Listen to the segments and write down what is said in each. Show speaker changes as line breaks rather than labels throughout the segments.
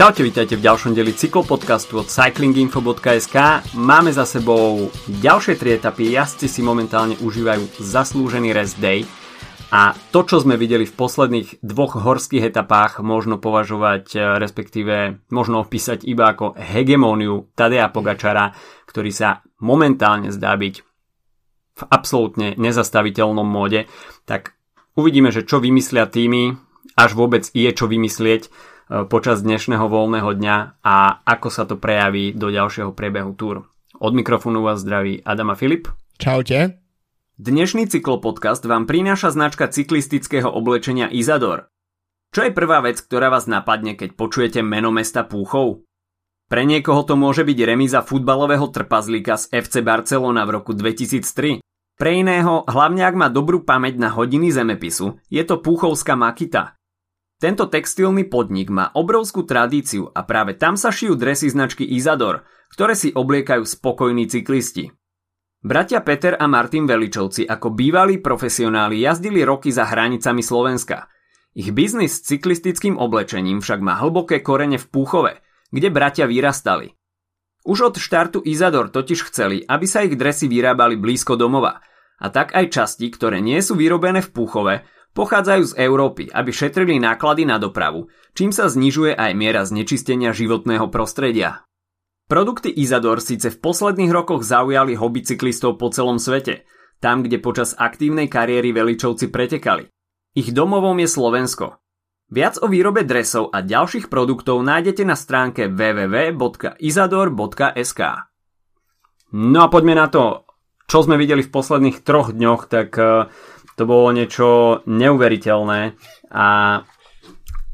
Čaute, vítajte v ďalšom deli cyklopodcastu od cyclinginfo.sk. Máme za sebou ďalšie tri etapy, jazdci si momentálne užívajú zaslúžený rest day. A to, čo sme videli v posledných dvoch horských etapách, možno považovať, e, respektíve možno opísať iba ako hegemóniu Tadea Pogačara, ktorý sa momentálne zdá byť v absolútne nezastaviteľnom móde, tak uvidíme, že čo vymyslia týmy, až vôbec je čo vymyslieť počas dnešného voľného dňa a ako sa to prejaví do ďalšieho priebehu túr. Od mikrofónu vás zdraví Adama Filip.
Čaute.
Dnešný cyklopodcast vám prináša značka cyklistického oblečenia Izador. Čo je prvá vec, ktorá vás napadne, keď počujete meno mesta Púchov? Pre niekoho to môže byť remíza futbalového trpazlíka z FC Barcelona v roku 2003. Pre iného, hlavne ak má dobrú pamäť na hodiny zemepisu, je to Púchovská Makita. Tento textilný podnik má obrovskú tradíciu a práve tam sa šijú dresy značky Izador, ktoré si obliekajú spokojní cyklisti. Bratia Peter a Martin Veličovci ako bývalí profesionáli jazdili roky za hranicami Slovenska. Ich biznis s cyklistickým oblečením však má hlboké korene v Púchove, kde bratia vyrastali. Už od štartu Izador totiž chceli, aby sa ich dresy vyrábali blízko domova, a tak aj časti, ktoré nie sú vyrobené v Púchove, Pochádzajú z Európy, aby šetrili náklady na dopravu, čím sa znižuje aj miera znečistenia životného prostredia. Produkty Izador síce v posledných rokoch zaujali hobby cyklistov po celom svete, tam kde počas aktívnej kariéry veličovci pretekali. Ich domovom je Slovensko. Viac o výrobe dresov a ďalších produktov nájdete na stránke www.izador.sk. No a poďme na to, čo sme videli v posledných troch dňoch, tak eh, to bolo niečo neuveriteľné a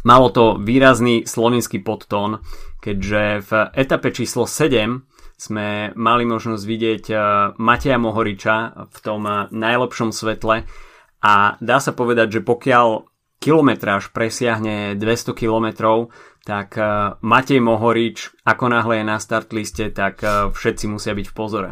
malo to výrazný slovinský podtón, keďže v etape číslo 7 sme mali možnosť vidieť e, Mateja Mohoriča v tom e, najlepšom svetle a dá sa povedať, že pokiaľ kilometráž presiahne 200 kilometrov, tak e, Matej Mohorič, ako náhle je na start liste, tak všetci musia byť v pozore.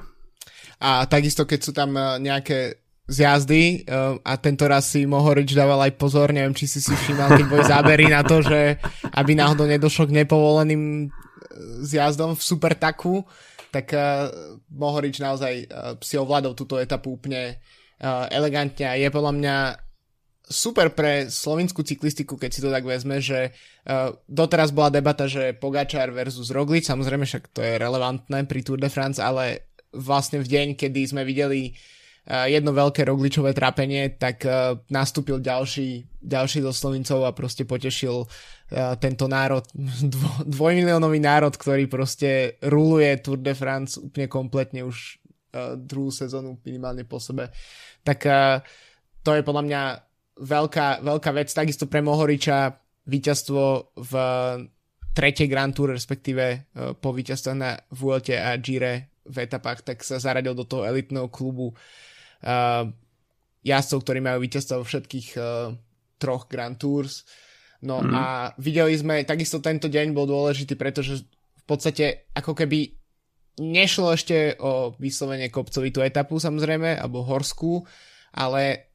A takisto, keď sú tam nejaké z jazdy uh, a tento raz si Mohorič dával aj pozor, neviem, či si si všímal, keď boli zábery na to, že aby náhodou nedošlo k nepovoleným zjazdom v super taku, tak uh, Mohorič naozaj si ovládol túto etapu úplne elegantne a je podľa mňa super pre slovinskú cyklistiku, keď si to tak vezme, že doteraz bola debata, že Pogačar versus Roglič, samozrejme však to je relevantné pri Tour de France, ale vlastne v deň, kedy sme videli uh, Eh, jedno veľké rogličové trápenie, tak uh, nastúpil ďalší, ďalší zo Slovincov a proste potešil uh, tento národ, dvo, dvojmiliónový národ, ktorý proste ruluje Tour de France úplne kompletne už uh, druhú sezónu minimálne po sebe. Tak to je podľa mňa veľká, veľká vec. Takisto pre Mohoriča víťazstvo v tretej Grand Tour, respektíve po víťazstve na Vuelte a Gire v etapách, tak sa zaradil do toho elitného klubu uh, jazdcov, ktorí majú víťazstvo vo všetkých uh, troch Grand Tours. No mm. a videli sme, takisto tento deň bol dôležitý, pretože v podstate ako keby nešlo ešte o vyslovene kopcovitú etapu samozrejme, alebo horskú, ale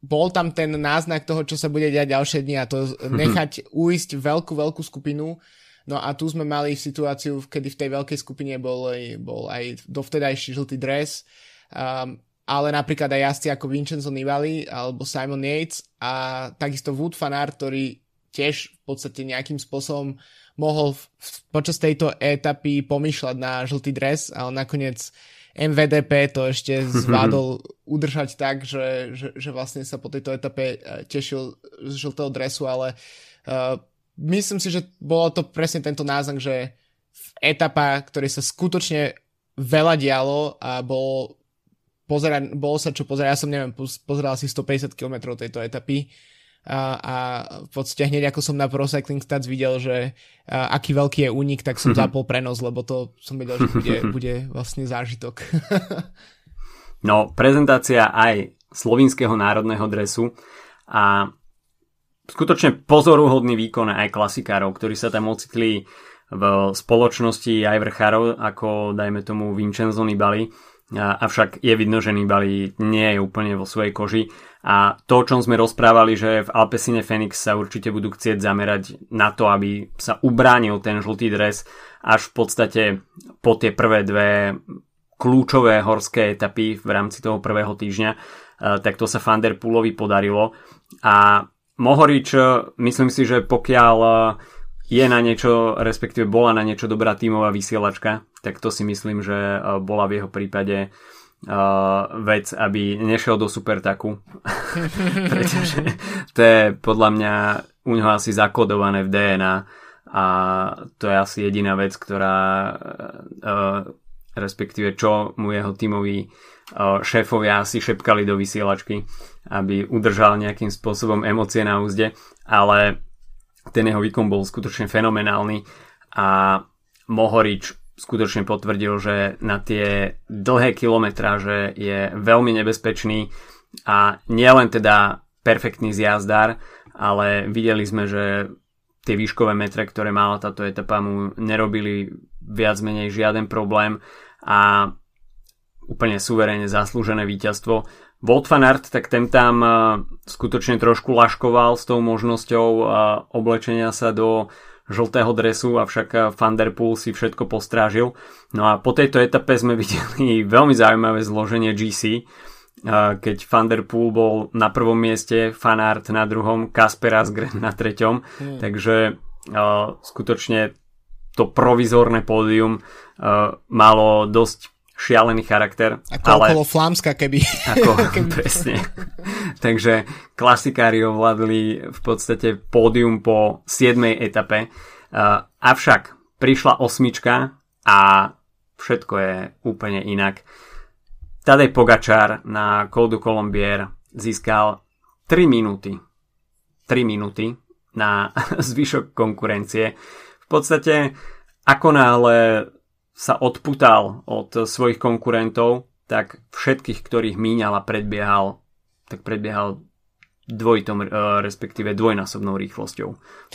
bol tam ten náznak toho, čo sa bude diať ďalšie dni a to nechať uísť veľkú, veľkú skupinu. No a tu sme mali situáciu, kedy v tej veľkej skupine bol, bol aj dovtedajší žltý dres. Um, ale napríklad aj jazdci ako Vincenzo Nibali alebo Simon Yates a takisto Wood Fanart, ktorý tiež v podstate nejakým spôsobom mohol v, v, počas tejto etapy pomýšľať na žltý dres, ale nakoniec MVDP to ešte zvládol udržať tak, že, že, že vlastne sa po tejto etape e, tešil z žltého dresu, ale uh, myslím si, že bolo to presne tento náznak, že etapa, ktorý sa skutočne veľa dialo a bol pozerať, bolo sa čo pozerať, ja som neviem, pozeral si 150 km tejto etapy. A, a v podstate hneď ako som na Pro Cycling Stats videl, že a, aký veľký je únik, tak som zapol prenos, lebo to som vedel, že bude, bude vlastne zážitok.
no, prezentácia aj slovinského národného dresu a skutočne pozoruhodný výkon aj klasikárov, ktorí sa tam ocitli v spoločnosti aj vrchárov, ako dajme tomu Vincenzo Nibali avšak je vidno, že Nibali nie je úplne vo svojej koži. A to, o čom sme rozprávali, že v Alpesine Phoenix sa určite budú chcieť zamerať na to, aby sa ubránil ten žltý dres až v podstate po tie prvé dve kľúčové horské etapy v rámci toho prvého týždňa, tak to sa Fanderpoolovi podarilo. A Mohorič, myslím si, že pokiaľ je na niečo, respektíve bola na niečo dobrá tímová vysielačka, tak to si myslím, že e, bola v jeho prípade uh, vec, aby nešiel do supertaku. Pretože to je podľa mňa u neho asi zakodované v DNA a to je asi jediná vec, ktorá uh, respektíve čo mu jeho tímoví uh, šéfovia asi šepkali do vysielačky, aby udržal nejakým spôsobom emócie na úzde, ale ten jeho výkon bol skutočne fenomenálny a Mohorič skutočne potvrdil, že na tie dlhé kilometráže je veľmi nebezpečný a nielen teda perfektný zjazdár, ale videli sme, že tie výškové metre, ktoré mala táto etapa mu nerobili viac menej žiaden problém a úplne suverénne zaslúžené víťazstvo. Wout van Aert, tak ten tam uh, skutočne trošku laškoval s tou možnosťou uh, oblečenia sa do žltého dresu, avšak Van Der Poel si všetko postrážil. No a po tejto etape sme videli veľmi zaujímavé zloženie GC, keď Van Der Poel bol na prvom mieste, Van Aert na druhom, Kasper Asgren na treťom, hmm. takže skutočne to provizórne pódium malo dosť šialený charakter.
Ako ale... okolo Flámska, keby.
Ako, keby... presne. Takže klasikári ovládli v podstate pódium po 7. etape. Uh, avšak prišla osmička a všetko je úplne inak. Tadej Pogačar na Col du Colombier získal 3 minúty. 3 minúty na zvyšok konkurencie. V podstate ako náhle sa odputal od svojich konkurentov, tak všetkých, ktorých míňal a predbiehal, tak predbiehal dvojitom, e, respektíve dvojnásobnou rýchlosťou.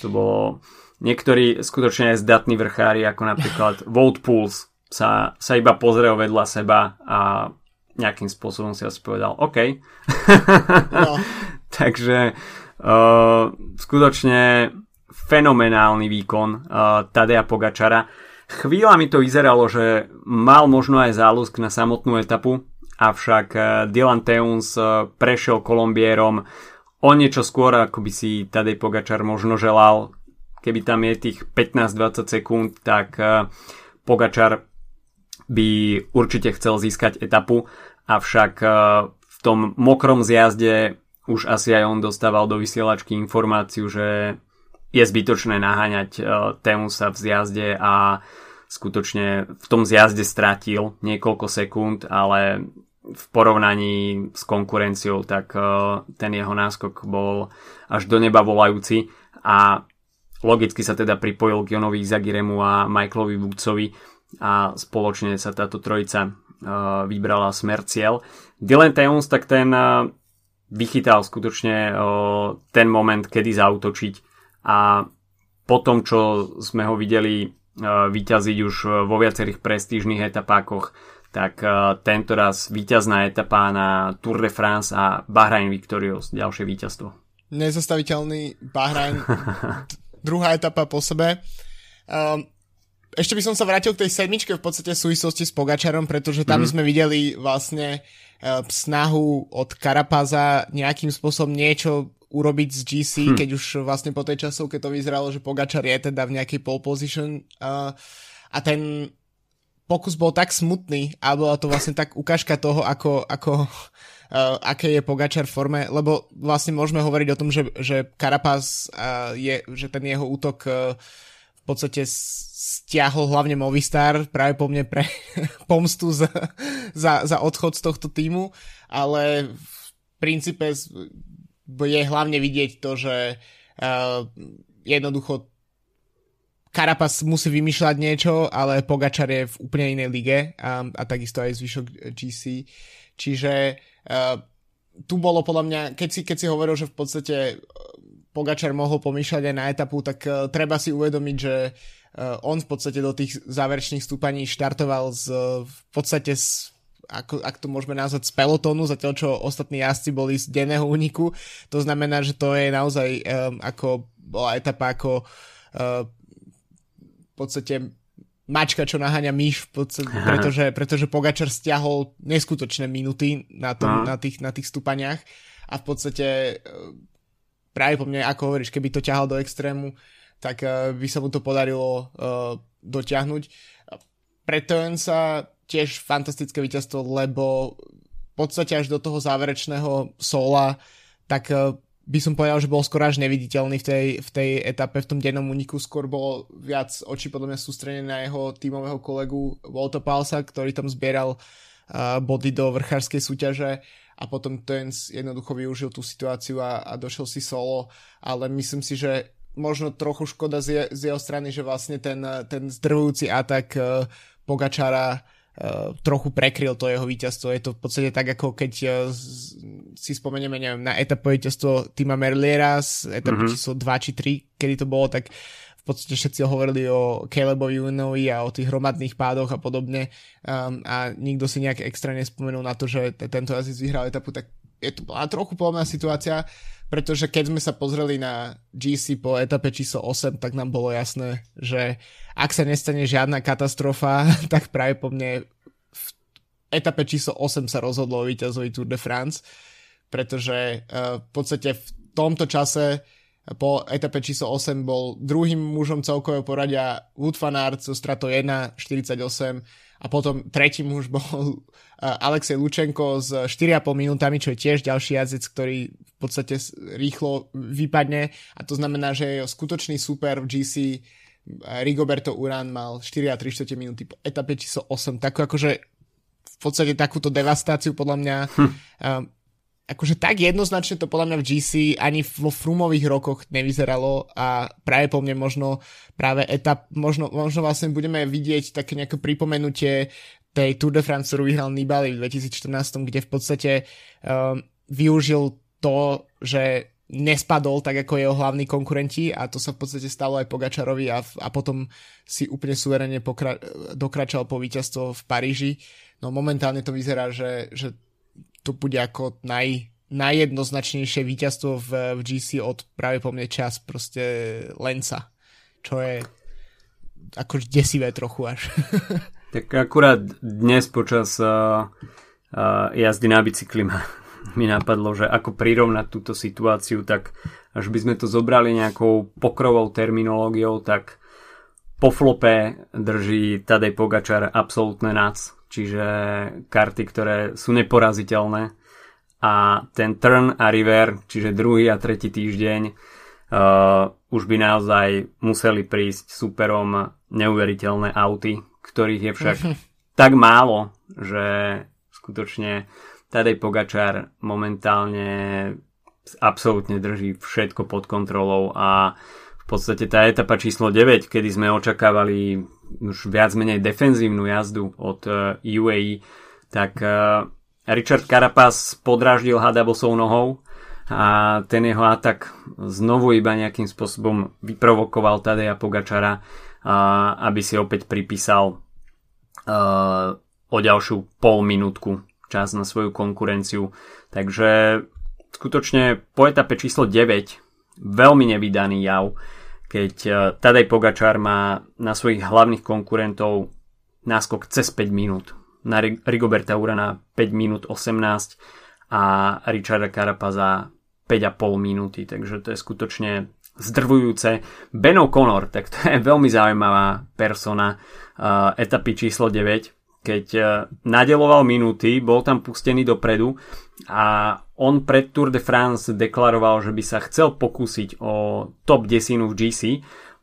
To bolo niektorí skutočne aj zdatní vrchári, ako napríklad Volt Pools, sa, sa iba pozrel vedľa seba a nejakým spôsobom si asi povedal OK. No. Takže uh, skutočne fenomenálny výkon uh, Tadea Pogačara Chvíľa mi to vyzeralo, že mal možno aj záľusk na samotnú etapu, avšak eh, Dylan Teuns eh, prešiel Kolumbierom o niečo skôr, ako by si Tadej Pogačar možno želal. Keby tam je tých 15-20 sekúnd, tak eh, Pogačar by určite chcel získať etapu, avšak v tom mokrom zjazde už asi aj on dostával do vysielačky informáciu, že je zbytočné naháňať uh, Temusa v zjazde a skutočne v tom zjazde stratil niekoľko sekúnd, ale v porovnaní s konkurenciou, tak uh, ten jeho náskok bol až do neba volajúci a logicky sa teda pripojil k Jonovi Zagiremu a Michaelovi Woodsovi a spoločne sa táto trojica uh, vybrala smer cieľ. Dylan Teuns tak ten uh, vychytal skutočne ten moment, kedy zautočiť a po tom, čo sme ho videli e, vyťaziť už vo viacerých prestížnych etapákoch, tak e, tento raz víťazná etapa na Tour de France a Bahrain Victorious, ďalšie víťazstvo.
Nezastaviteľný Bahrain, druhá etapa po sebe. Um, ešte by som sa vrátil k tej sedmičke v podstate v súvislosti s Pogačarom, pretože tam mm. sme videli vlastne uh, snahu od Karapaza nejakým spôsobom niečo urobiť z GC, hm. keď už vlastne po tej časovke to vyzeralo, že Pogačar je teda v nejakej pole position uh, a ten pokus bol tak smutný a bola to vlastne tak ukážka toho, ako, ako uh, aké je Pogačar v forme, lebo vlastne môžeme hovoriť o tom, že, že Carapaz uh, je, že ten jeho útok uh, v podstate stiahol hlavne Movistar práve po mne pre pomstu za, za, za odchod z tohto týmu, ale v princípe je hlavne vidieť to, že uh, jednoducho Karapas musí vymýšľať niečo, ale Pogačar je v úplne inej lige a, a takisto aj zvyšok GC. Čiže uh, tu bolo podľa mňa, keď si, keď si hovoril, že v podstate eh, Pogačar mohol pomýšľať aj na etapu, tak uh, treba si uvedomiť, že uh, on v podstate do tých záverečných stúpaní štartoval z, v podstate s ako, ak to môžeme nazvať, z pelotónu, zatiaľ čo ostatní jazdci boli z denného úniku. To znamená, že to je naozaj um, ako bola etapa ako uh, v podstate mačka, čo naháňa myš, pretože, pretože Pogačar stiahol neskutočné minuty na, tom, na, tých, na tých stúpaniach a v podstate práve po mne, ako hovoríš, keby to ťahal do extrému, tak uh, by sa mu to podarilo uh, dotiahnuť. Preto sa tiež fantastické víťazstvo, lebo v podstate až do toho záverečného sola, tak uh, by som povedal, že bol skoro až neviditeľný v tej, v tej etape, v tom dennom úniku. Skôr bolo viac očí podľa mňa sústredené na jeho tímového kolegu Volta Palsa, ktorý tam zbieral uh, body do vrchárskej súťaže a potom ten jednoducho využil tú situáciu a, a došiel si solo, ale myslím si, že možno trochu škoda z, z jeho strany, že vlastne ten, ten zdrvujúci atak Uh, trochu prekryl to jeho víťazstvo. Je to v podstate tak, ako keď uh, si spomenieme neviem, na etapové víťazstvo Tima Merliera z etapy mm-hmm. číslo 2 či 3, kedy to bolo, tak v podstate všetci hovorili o Calebovi Unovi a o tých hromadných pádoch a podobne um, a nikto si nejak extra nespomenul na to, že t- tento jazdec vyhral etapu, tak je to bola trochu podobná situácia, pretože keď sme sa pozreli na GC po etape číslo 8, tak nám bolo jasné, že ak sa nestane žiadna katastrofa, tak práve po mne v etape číslo 8 sa rozhodlo o víťazovi Tour de France, pretože uh, v podstate v tomto čase po etape číslo 8 bol druhým mužom celkového poradia Wood van Aert so stratou 1.48 a potom tretí muž bol uh, Alexej Lučenko s 4,5 minútami, čo je tiež ďalší jazdec, ktorý v podstate rýchlo vypadne a to znamená, že je skutočný super v GC Rigoberto Urán mal 4 a 3 minúty po etape číslo 8, takú akože v podstate takúto devastáciu podľa mňa hm. Akože tak jednoznačne to podľa mňa v GC ani vo frumových rokoch nevyzeralo a práve po mne možno práve etap, možno, možno vlastne budeme vidieť také nejaké pripomenutie tej Tour de France, ktorú vyhral Nibali v 2014, kde v podstate um, využil to, že nespadol tak ako jeho hlavní konkurenti a to sa v podstate stalo aj Pogačarovi a, a potom si úplne suverene pokra- dokračal po víťazstvo v Paríži. No momentálne to vyzerá, že, že to bude ako naj, najjednoznačnejšie víťazstvo v, v GC od práve po mne čas proste Lenca, čo je ako desivé trochu až.
tak akurát dnes počas uh, uh, jazdy na bicykli ma mi napadlo, že ako prirovnať túto situáciu, tak až by sme to zobrali nejakou pokrovou terminológiou, tak po flope drží Tadej Pogačar absolútne nac, čiže karty, ktoré sú neporaziteľné. A ten turn a river, čiže druhý a tretí týždeň uh, už by naozaj museli prísť superom neuveriteľné auty, ktorých je však tak málo, že skutočne Tadej Pogačar momentálne absolútne drží všetko pod kontrolou a v podstate tá etapa číslo 9, kedy sme očakávali už viac menej defenzívnu jazdu od UAE, tak e, Richard Carapaz podráždil Hadabosou nohou a ten jeho atak znovu iba nejakým spôsobom vyprovokoval Tadeja Pogačara, aby si opäť pripísal e, o ďalšiu pol minútku čas na svoju konkurenciu. Takže skutočne po etape číslo 9 veľmi nevydaný jav, keď eh, Tadej Pogačar má na svojich hlavných konkurentov náskok cez 5 minút. Na Rigoberta Urana 5 minút 18 a Richarda Carapaza 5,5 minúty, takže to je skutočne zdrvujúce. Ben O'Connor, tak to je veľmi zaujímavá persona uh, etapy číslo 9, keď e, nadeloval minúty, bol tam pustený dopredu a on pred Tour de France deklaroval, že by sa chcel pokúsiť o top 10 v GC.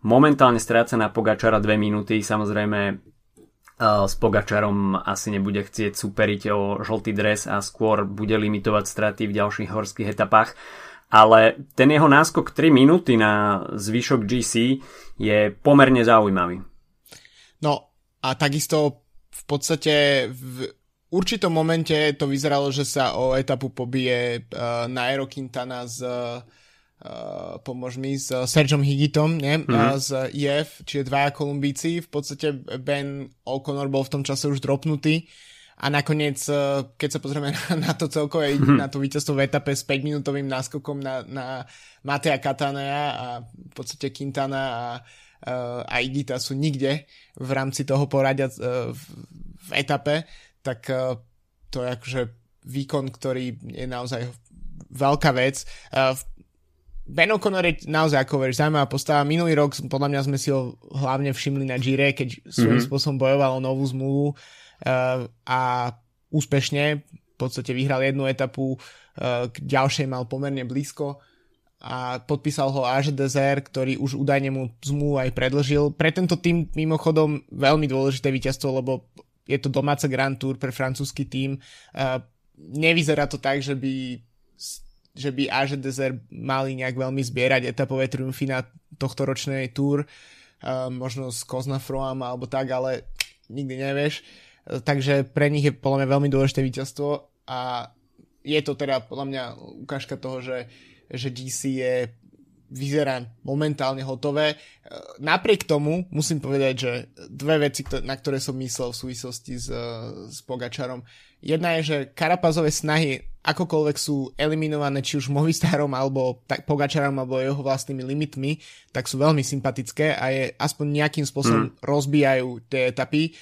Momentálne stráca na Pogačara 2 minúty, samozrejme e, s Pogačarom asi nebude chcieť superiť o žltý dres a skôr bude limitovať straty v ďalších horských etapách. Ale ten jeho náskok 3 minúty na zvyšok GC je pomerne zaujímavý.
No a takisto v podstate v určitom momente to vyzeralo, že sa o etapu pobije uh, Nairo Quintana z uh, pomôž mi, s Sergeom Higitom, nie? Mm-hmm. Uh, z IF, čiže dvaja Kolumbíci. V podstate Ben O'Connor bol v tom čase už dropnutý a nakoniec, keď sa pozrieme na, na to celkové, mm-hmm. na to víťazstvo v etape s 5-minútovým náskokom na, na Matea Katanea a v podstate Quintana a, a Igita sú nikde v rámci toho poradia v, v etape, tak to je akože výkon, ktorý je naozaj veľká vec. Ben O'Connor je naozaj, ako veríš, zaujímavá postava. Minulý rok podľa mňa sme si ho hlavne všimli na Gire, keď svojím mm-hmm. spôsobom bojoval o novú zmluvu a úspešne v podstate vyhral jednu etapu, k ďalšej mal pomerne blízko a podpísal ho Age Desert, ktorý už údajne mu zmluvu aj predlžil. Pre tento tým mimochodom veľmi dôležité víťazstvo, lebo je to domáca Grand Tour pre francúzsky tým. Nevyzerá to tak, že by že by Age Desert mali nejak veľmi zbierať etapové triumfy na tohto ročnej túr, možno z Koznafroam alebo tak, ale nikdy nevieš. Takže pre nich je podľa mňa veľmi dôležité víťazstvo a je to teda podľa mňa ukážka toho, že, že GC je vyzerá momentálne hotové. Napriek tomu musím povedať, že dve veci, na ktoré som myslel v súvislosti s, s Pogačarom. Jedna je, že Karapazové snahy akokoľvek sú eliminované či už Movistarom alebo tak Pogačarom alebo jeho vlastnými limitmi, tak sú veľmi sympatické a je aspoň nejakým spôsobom mm. rozbijajú tie etapy.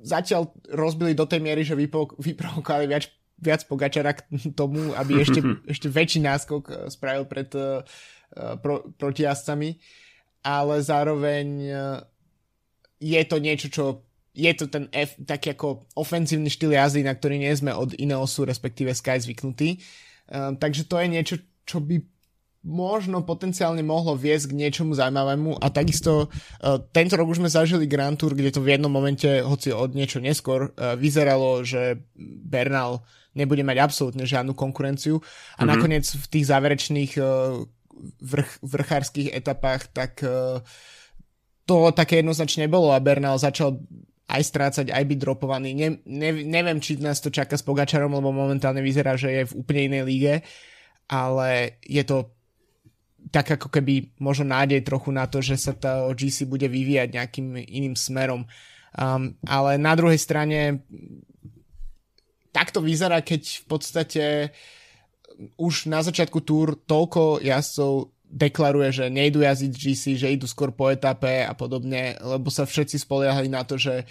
Zatiaľ rozbili do tej miery, že vyprovokovali viac, viac Pogačara k tomu, aby ešte, ešte väčší náskok eh, spravil pred uh, pro, protijazdcami, ale zároveň je to niečo, čo je to ten F, taký ako ofenzívny štýl jazdy, na ktorý nie sme od Ineosu, respektíve Sky zvyknutí. Um, takže to je niečo, čo by možno potenciálne mohlo viesť k niečomu zaujímavému a takisto uh, tento rok už sme zažili Grand Tour, kde to v jednom momente, hoci od niečo neskôr, uh, vyzeralo, že Bernal nebude mať absolútne žiadnu konkurenciu a mm-hmm. nakoniec v tých záverečných uh, vrch, vrchárskych etapách tak uh, to také jednoznačne nebolo a Bernal začal aj strácať, aj byť dropovaný. Ne, ne, neviem, či nás to čaká s Pogačarom, lebo momentálne vyzerá, že je v úplne inej líge, ale je to tak ako keby možno nádej trochu na to, že sa to GC bude vyvíjať nejakým iným smerom. Um, ale na druhej strane takto vyzerá, keď v podstate už na začiatku túr toľko jazdcov deklaruje, že nejdu jazdiť GC, že idú skôr po etape a podobne, lebo sa všetci spoliehali na to, že,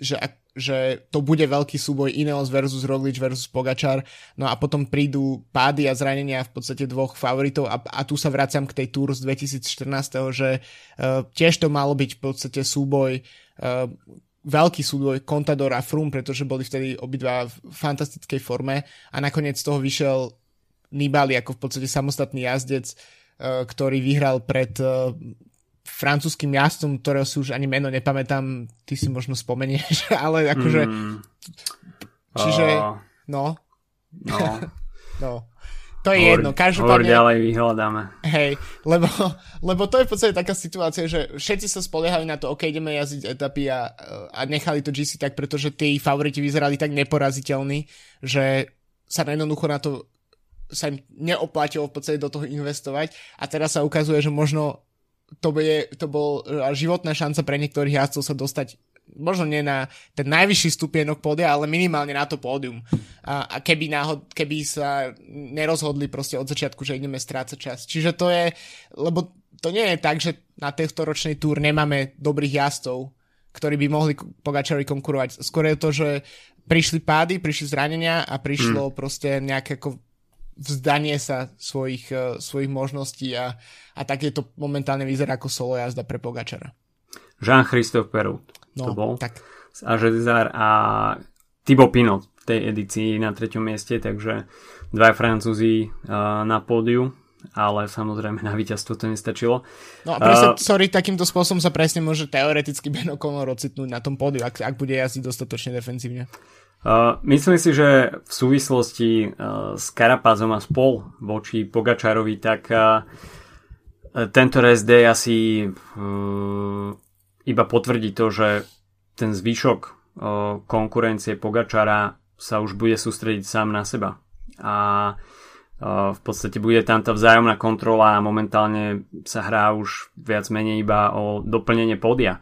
že, že to bude veľký súboj Ineos versus Roglič versus Pogačar, no a potom prídu pády a zranenia v podstate dvoch favoritov a, a tu sa vraciam k tej túr z 2014, že uh, tiež to malo byť v podstate súboj uh, veľký súboj Contador a Froome, pretože boli vtedy obidva v fantastickej forme a nakoniec z toho vyšiel Nibali ako v podstate samostatný jazdec Eh, ktorý vyhral pred eh, francúzským jazdcom, ktorého si už ani meno nepamätám, ty si možno spomenieš, ale akože... Mm. Čiže, oh. no.
No.
no. To je hovor, jedno, každopádne...
ďalej vyhľadáme.
Hej, lebo, lebo to je v podstate taká situácia, že všetci sa spoliehali na to, ok, ideme jazdiť etapy a, a nechali to GC tak, pretože tí favoriti vyzerali tak neporaziteľní, že sa jednoducho na to sa im neoplatilo v podstate do toho investovať a teraz sa ukazuje, že možno to, bude, to bol životná šanca pre niektorých jazdcov sa dostať možno nie na ten najvyšší stupienok pódia, ale minimálne na to pódium. A, a keby, náhod, keby sa nerozhodli proste od začiatku, že ideme strácať čas. Čiže to je, lebo to nie je tak, že na tejto ročnej túr nemáme dobrých jazdcov, ktorí by mohli Pogačarovi konkurovať. Skôr je to, že prišli pády, prišli zranenia a prišlo hmm. proste nejaké ako vzdanie sa svojich, uh, svojich možností a, a tak je to momentálne vyzerá ako solo jazda pre Pogačara.
Jean-Christophe Perrault
no,
to bol.
Tak.
A Žedizár a Thibaut Pinot v tej edícii na treťom mieste, takže dva Francúzi uh, na pódiu ale samozrejme na víťazstvo to nestačilo.
No a presne, uh, sorry, takýmto spôsobom sa presne môže teoreticky Ben O'Connor ocitnúť na tom pódiu, ak, ak bude jazdiť dostatočne defenzívne.
Uh, myslím si, že v súvislosti uh, s Karapázom a spol voči Pogačarovi, tak uh, tento rest day asi uh, iba potvrdí to, že ten zvyšok konkurencie Pogačara sa už bude sústrediť sám na seba. A v podstate bude tam tá vzájomná kontrola a momentálne sa hrá už viac menej iba o doplnenie podia.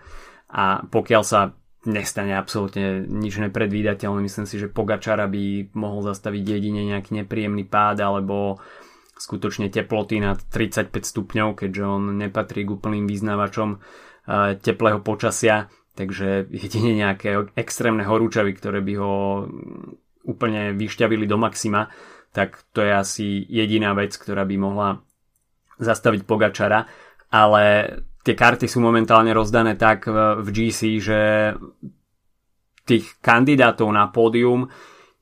A pokiaľ sa nestane absolútne nič nepredvídateľné. Myslím si, že Pogačara by mohol zastaviť jedine nejaký nepríjemný pád alebo skutočne teploty nad 35 stupňov, keďže on nepatrí k úplným význavačom uh, teplého počasia, takže jedine nejaké extrémne horúčavy, ktoré by ho úplne vyšťavili do maxima, tak to je asi jediná vec, ktorá by mohla zastaviť Pogačara, ale tie karty sú momentálne rozdané tak v GC, že tých kandidátov na pódium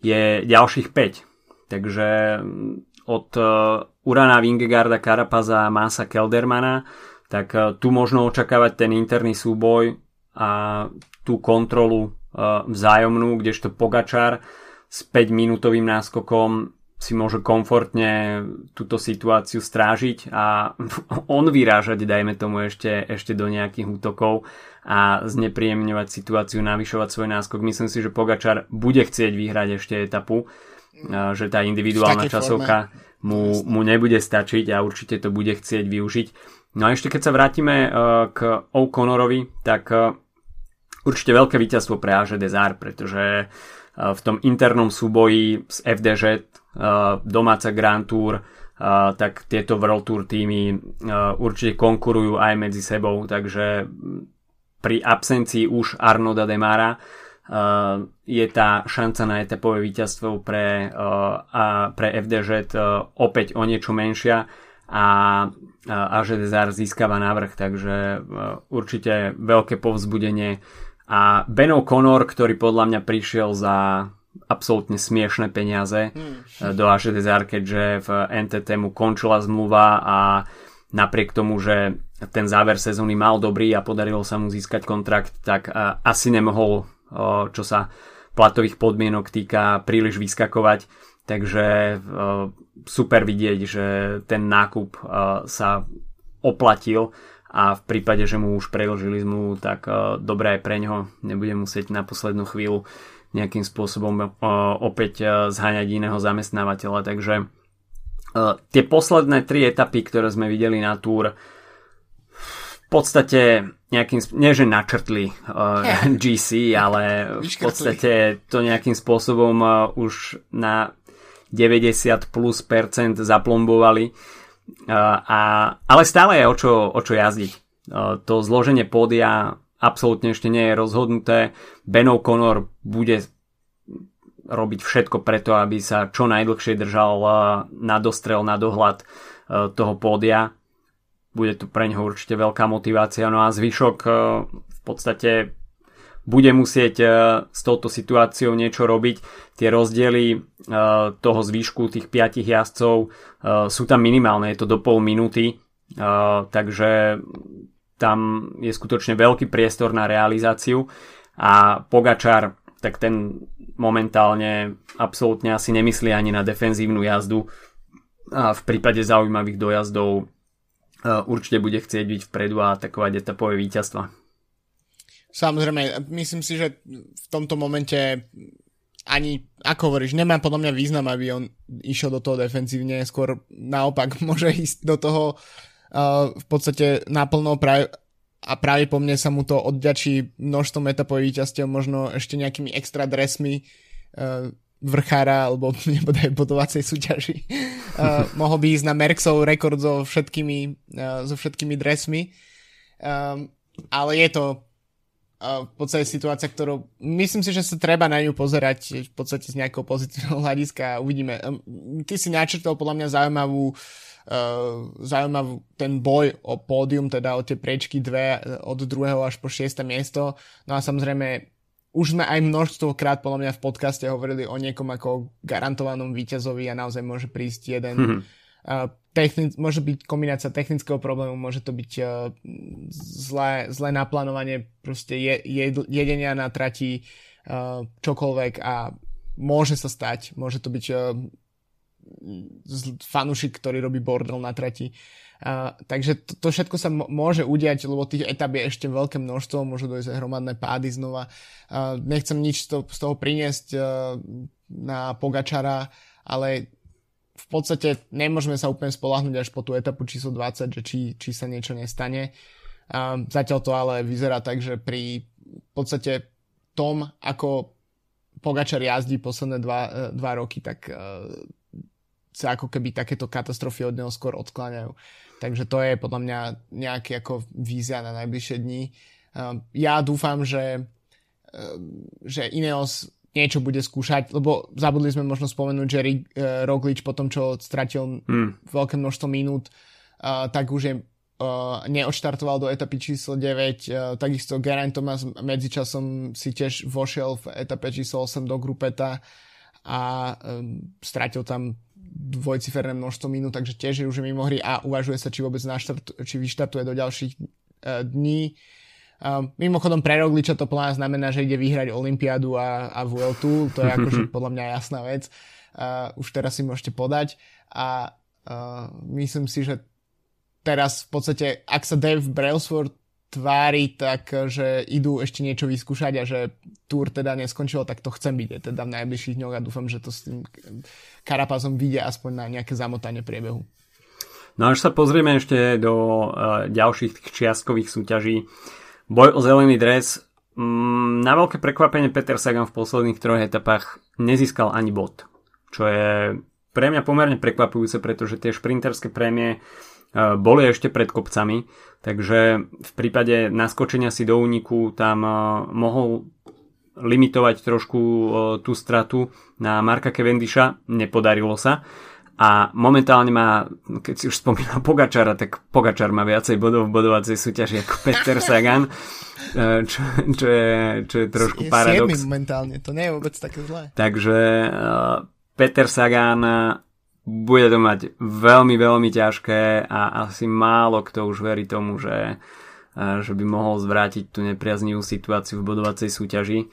je ďalších 5. Takže od e, Urana Vingegarda, Karapaza Masa Keldermana, tak e, tu možno očakávať ten interný súboj a tú kontrolu e, vzájomnú, kdežto Pogačar s 5 minútovým náskokom si môže komfortne túto situáciu strážiť a on vyrážať, dajme tomu ešte, ešte do nejakých útokov a znepríjemňovať situáciu, navyšovať svoj náskok. Myslím si, že Pogačar bude chcieť vyhrať ešte etapu, že tá individuálna časovka mu, mu nebude stačiť a určite to bude chcieť využiť. No a ešte keď sa vrátime e, k O'Connorovi, tak e, určite veľké víťazstvo pre Aže Desar, preže e, v tom internom súboji s FDŽ domáca Grand Tour, tak tieto World Tour týmy určite konkurujú aj medzi sebou, takže pri absencii už Arnoda Demara je tá šanca na etapové víťazstvo pre, pre FDŽ opäť o niečo menšia a Ažedezar získava návrh, takže určite veľké povzbudenie a Ben O'Connor, ktorý podľa mňa prišiel za absolútne smiešné peniaze hmm. do HDZR, keďže v NTT mu končila zmluva a napriek tomu, že ten záver sezóny mal dobrý a podarilo sa mu získať kontrakt, tak asi nemohol, čo sa platových podmienok týka, príliš vyskakovať. Takže super vidieť, že ten nákup sa oplatil a v prípade, že mu už preložili zmluvu, tak dobré aj pre ňoho. Nebude musieť na poslednú chvíľu nejakým spôsobom opäť zháňať iného zamestnávateľa. Takže tie posledné tri etapy, ktoré sme videli na túr, v podstate nejakým, nie že načrtli GC, ale v podstate to nejakým spôsobom už na 90 plus percent zaplombovali. A, ale stále je o čo, o čo jazdiť. To zloženie pódia absolútne ešte nie je rozhodnuté. Ben O'Connor bude robiť všetko preto, aby sa čo najdlhšie držal na dostrel, na dohľad toho pódia. Bude tu pre neho určite veľká motivácia. No a zvyšok v podstate bude musieť s touto situáciou niečo robiť. Tie rozdiely toho zvýšku tých piatich jazdcov sú tam minimálne, je to do pol minúty, takže tam je skutočne veľký priestor na realizáciu a Pogačar tak ten momentálne absolútne asi nemyslí ani na defenzívnu jazdu a v prípade zaujímavých dojazdov e, určite bude chcieť byť vpredu a atakovať etapové víťazstva.
Samozrejme, myslím si, že v tomto momente ani, ako hovoríš, nemá podľa mňa význam, aby on išiel do toho defenzívne, skôr naopak môže ísť do toho uh, v podstate naplno práve, a práve po mne sa mu to odďačí množstvom etapových víťazstiev, možno ešte nejakými extra dresmi uh, vrchára alebo nebodaj bodovacej súťaži. Uh, mohol by ísť na Merxov rekord so všetkými, uh, so všetkými dresmi. Um, ale je to v podstate situácia, ktorú myslím si, že sa treba na ňu pozerať v podstate z nejakého pozitívneho hľadiska a uvidíme. Ty si načrtol podľa mňa zaujímavú uh, uh, zaujímavý ten boj o pódium, teda o tie prečky dve od druhého až po šieste miesto. No a samozrejme už sme aj množstvo krát podľa mňa v podcaste hovorili o niekom ako garantovanom víťazovi a naozaj môže prísť jeden mm-hmm. uh, technic, môže byť kombinácia technického problému, môže to byť uh, zlé, zlé naplánovanie proste je, je, jedenia na trati uh, čokoľvek a môže sa stať, môže to byť uh, fanušik, ktorý robí bordel na trati. Uh, takže to, to všetko sa môže udiať, lebo tých etap je ešte veľké množstvo, môžu dojsť hromadné pády znova. Uh, nechcem nič toho, z toho priniesť uh, na Pogačara, ale v podstate nemôžeme sa úplne spolahnuť až po tú etapu číslo 20, že či, či sa niečo nestane. Uh, zatiaľ to ale vyzerá tak, že pri v podstate tom, ako Pogačar jazdí posledné dva, dva roky, tak sa ako keby takéto katastrofy od neho skôr odkláňajú. Takže to je podľa mňa nejaký ako vízia na najbližšie dní. Ja dúfam, že, že Ineos niečo bude skúšať, lebo zabudli sme možno spomenúť, že uh, Roglič po tom, čo stratil mm. veľké množstvo minút, uh, tak už je uh, neodštartoval do etapy číslo 9. Uh, takisto Geraint Thomas medzičasom si tiež vošiel v etape číslo 8 do grupeta a um, stratil tam dvojciferné množstvo minút, takže tiež je už mimo hry a uvažuje sa, či vôbec naštart, či vyštartuje do ďalších uh, dní. Um, mimochodom pre Rogliča to plán znamená, že ide vyhrať Olympiádu a, a Vueltu, to je akože podľa mňa jasná vec. Uh, už teraz si môžete podať a uh, myslím si, že teraz v podstate, ak sa Dave Brailsford tvári, tak že idú ešte niečo vyskúšať a že túr teda neskončilo, tak to chcem byť teda v najbližších dňoch a dúfam, že to s tým Karapazom vyjde aspoň na nejaké zamotanie priebehu.
No až sa pozrieme ešte do uh, ďalších čiastkových súťaží. Boj o zelený dres. Mm, na veľké prekvapenie Peter Sagan v posledných troch etapách nezískal ani bod. Čo je pre mňa pomerne prekvapujúce, pretože tie šprinterské prémie e, boli ešte pred kopcami, takže v prípade naskočenia si do úniku tam e, mohol limitovať trošku e, tú stratu na Marka Cavendisha, nepodarilo sa a momentálne má, keď si už spomínal Pogačara, tak Pogačar má viacej bodov v bodovacej súťaži ako Peter Sagan, eh, čo, čo, je, čo je trošku je paradox.
momentálne, to nie je vôbec také zlé.
Takže uh, Peter Sagan bude to mať veľmi, veľmi ťažké a asi málo kto už verí tomu, že, uh, že by mohol zvrátiť tú nepriaznivú situáciu v bodovacej súťaži.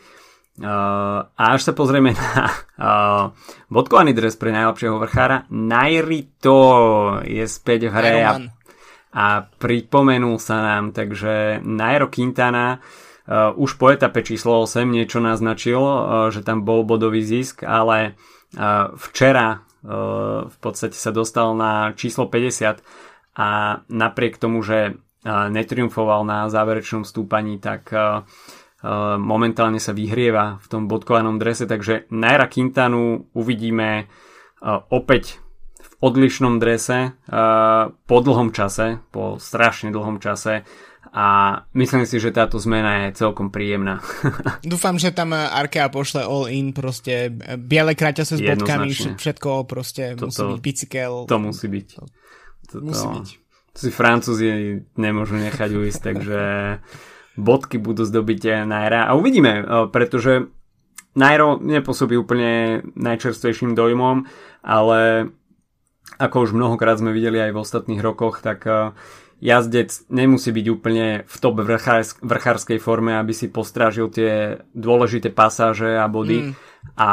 Uh, a až sa pozrieme na uh, bodkovaný dres pre najlepšieho vrchára, Nairito je späť v hre a, a pripomenul sa nám, takže Nairo Quintana uh, už po etape číslo 8 niečo naznačil, uh, že tam bol bodový zisk, ale uh, včera uh, v podstate sa dostal na číslo 50 a napriek tomu, že uh, netriumfoval na záverečnom stúpaní, tak uh, momentálne sa vyhrieva v tom bodkovanom drese, takže Naira Quintanu uvidíme eh, opäť v odlišnom drese eh, po dlhom čase, po strašne dlhom čase a myslím si, že táto zmena je celkom príjemná.
Dúfam, že tam Arkea pošle all in, proste biele sa s bodkami, všetko proste Toto, musí byť bicykel.
To musí byť. To,
to, musí byť.
To si Francúzi nemôžu nechať ujsť, takže bodky budú zdobiť Naira a uvidíme, e, pretože Nairo nepôsobí úplne najčerstvejším dojmom, ale ako už mnohokrát sme videli aj v ostatných rokoch, tak e, jazdec nemusí byť úplne v top vrchárskej forme, aby si postrážil tie dôležité pasáže a body. Mm. A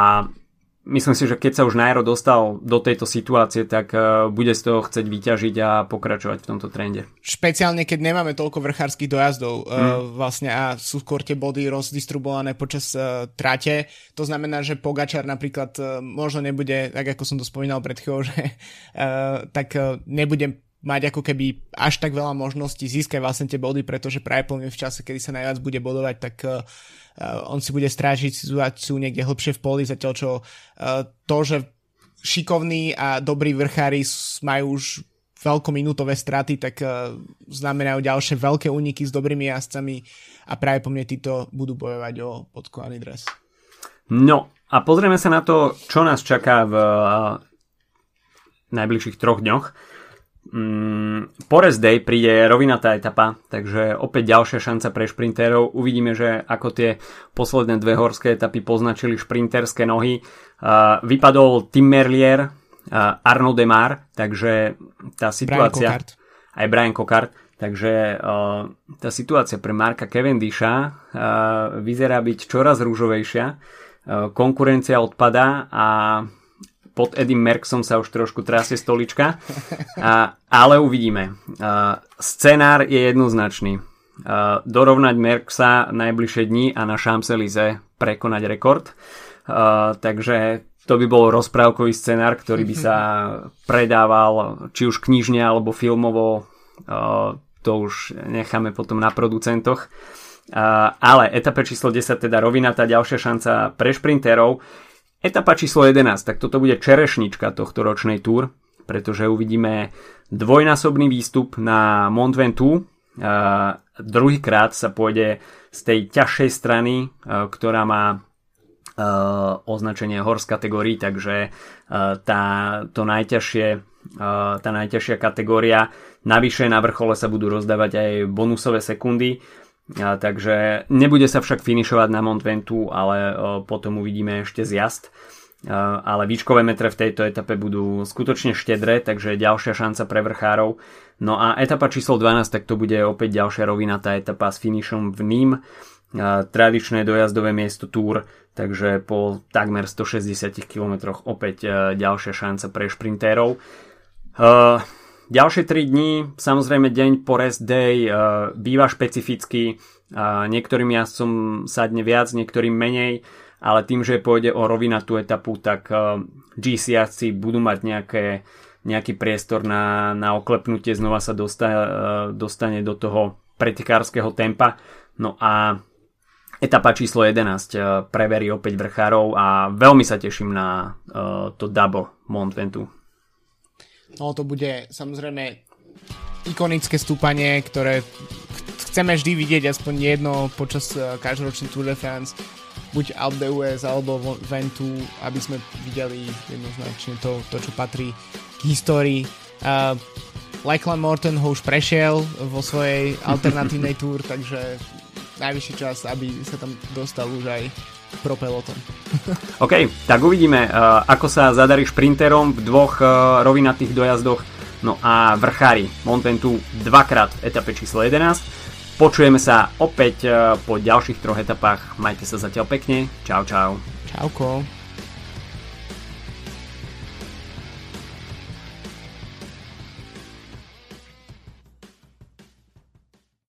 myslím si, že keď sa už Nairo dostal do tejto situácie, tak uh, bude z toho chcieť vyťažiť a pokračovať v tomto trende.
Špeciálne, keď nemáme toľko vrchárskych dojazdov mm. vlastne a sú skôr tie body rozdistribuované počas uh, trate. To znamená, že Pogačar napríklad uh, možno nebude, tak ako som to spomínal pred chvíľou, že uh, tak uh, nebude mať ako keby až tak veľa možností získať vlastne tie body, pretože práve plne v čase, kedy sa najviac bude bodovať, tak uh, on si bude strážiť situáciu niekde hlbšie v poli, zatiaľ čo uh, to, že šikovní a dobrí vrchári majú už veľkominútové straty, tak uh, znamenajú ďalšie veľké úniky s dobrými jazdcami a práve po mne títo budú bojovať o podkovaný dres.
No a pozrieme sa na to, čo nás čaká v uh, najbližších troch dňoch. Mm, po rest day príde rovinatá etapa, takže opäť ďalšia šanca pre šprintérov. Uvidíme, že ako tie posledné dve horské etapy poznačili šprinterské nohy. Uh, vypadol Tim Merlier, uh, Arno Demar, takže tá situácia...
Brian
aj Brian Cockart, takže uh, tá situácia pre Marka Cavendisha uh, vyzerá byť čoraz rúžovejšia. Uh, konkurencia odpadá a pod Eddie Merksom sa už trošku trasie stolička, a, ale uvidíme. A, scenár je jednoznačný. A, dorovnať Merksa najbližšie dni a na Champs-Élysées prekonať rekord. A, takže to by bol rozprávkový scenár, ktorý by sa predával či už knižne alebo filmovo. A, to už necháme potom na producentoch. ale etapa číslo 10, teda rovina, tá ďalšia šanca pre šprinterov. Etapa číslo 11, tak toto bude čerešnička tohto ročnej túr, pretože uvidíme dvojnásobný výstup na Mont Ventoux. Druhýkrát sa pôjde z tej ťažšej strany, ktorá má označenie horse kategórií, takže tá, to najťažšie, tá najťažšia kategória. Navyše na vrchole sa budú rozdávať aj bonusové sekundy, takže nebude sa však finišovať na Mont Ventoux, ale potom uvidíme ešte zjazd ale výškové metre v tejto etape budú skutočne štedré, takže ďalšia šanca pre vrchárov. No a etapa číslo 12, tak to bude opäť ďalšia rovinatá etapa s finišom v Nîm, tradičné dojazdové miesto Tour, takže po takmer 160 km opäť ďalšia šanca pre šprintérov. Ďalšie 3 dní, samozrejme deň po rest day, býva špecificky, niektorým jazdcom sadne viac, niektorým menej, ale tým, že pôjde o rovinatú etapu, tak eh, GCRC budú mať nejaké, nejaký priestor na, na oklepnutie, znova sa dostane, dostane do toho pretikárskeho tempa. No a etapa číslo 11 eh, preverí opäť vrchárov a veľmi sa teším na to double Mont Ventoux.
No to bude samozrejme ikonické stúpanie, ktoré chceme vždy vidieť aspoň jedno počas každoročnej Tour de France buď Alp US alebo Ventu, aby sme videli jednoznačne to, to čo patrí k histórii. Uh, Lachlan Morton ho už prešiel vo svojej alternatívnej túr, takže najvyšší čas, aby sa tam dostal už aj pro peloton.
OK, tak uvidíme, uh, ako sa zadarí šprinterom v dvoch uh, rovinatých dojazdoch. No a vrchári Montentu dvakrát v etape číslo 11 Počujeme sa opäť eh, po ďalších troch etapách. Majte sa zatiaľ pekne. Čau, čau.
Čauko.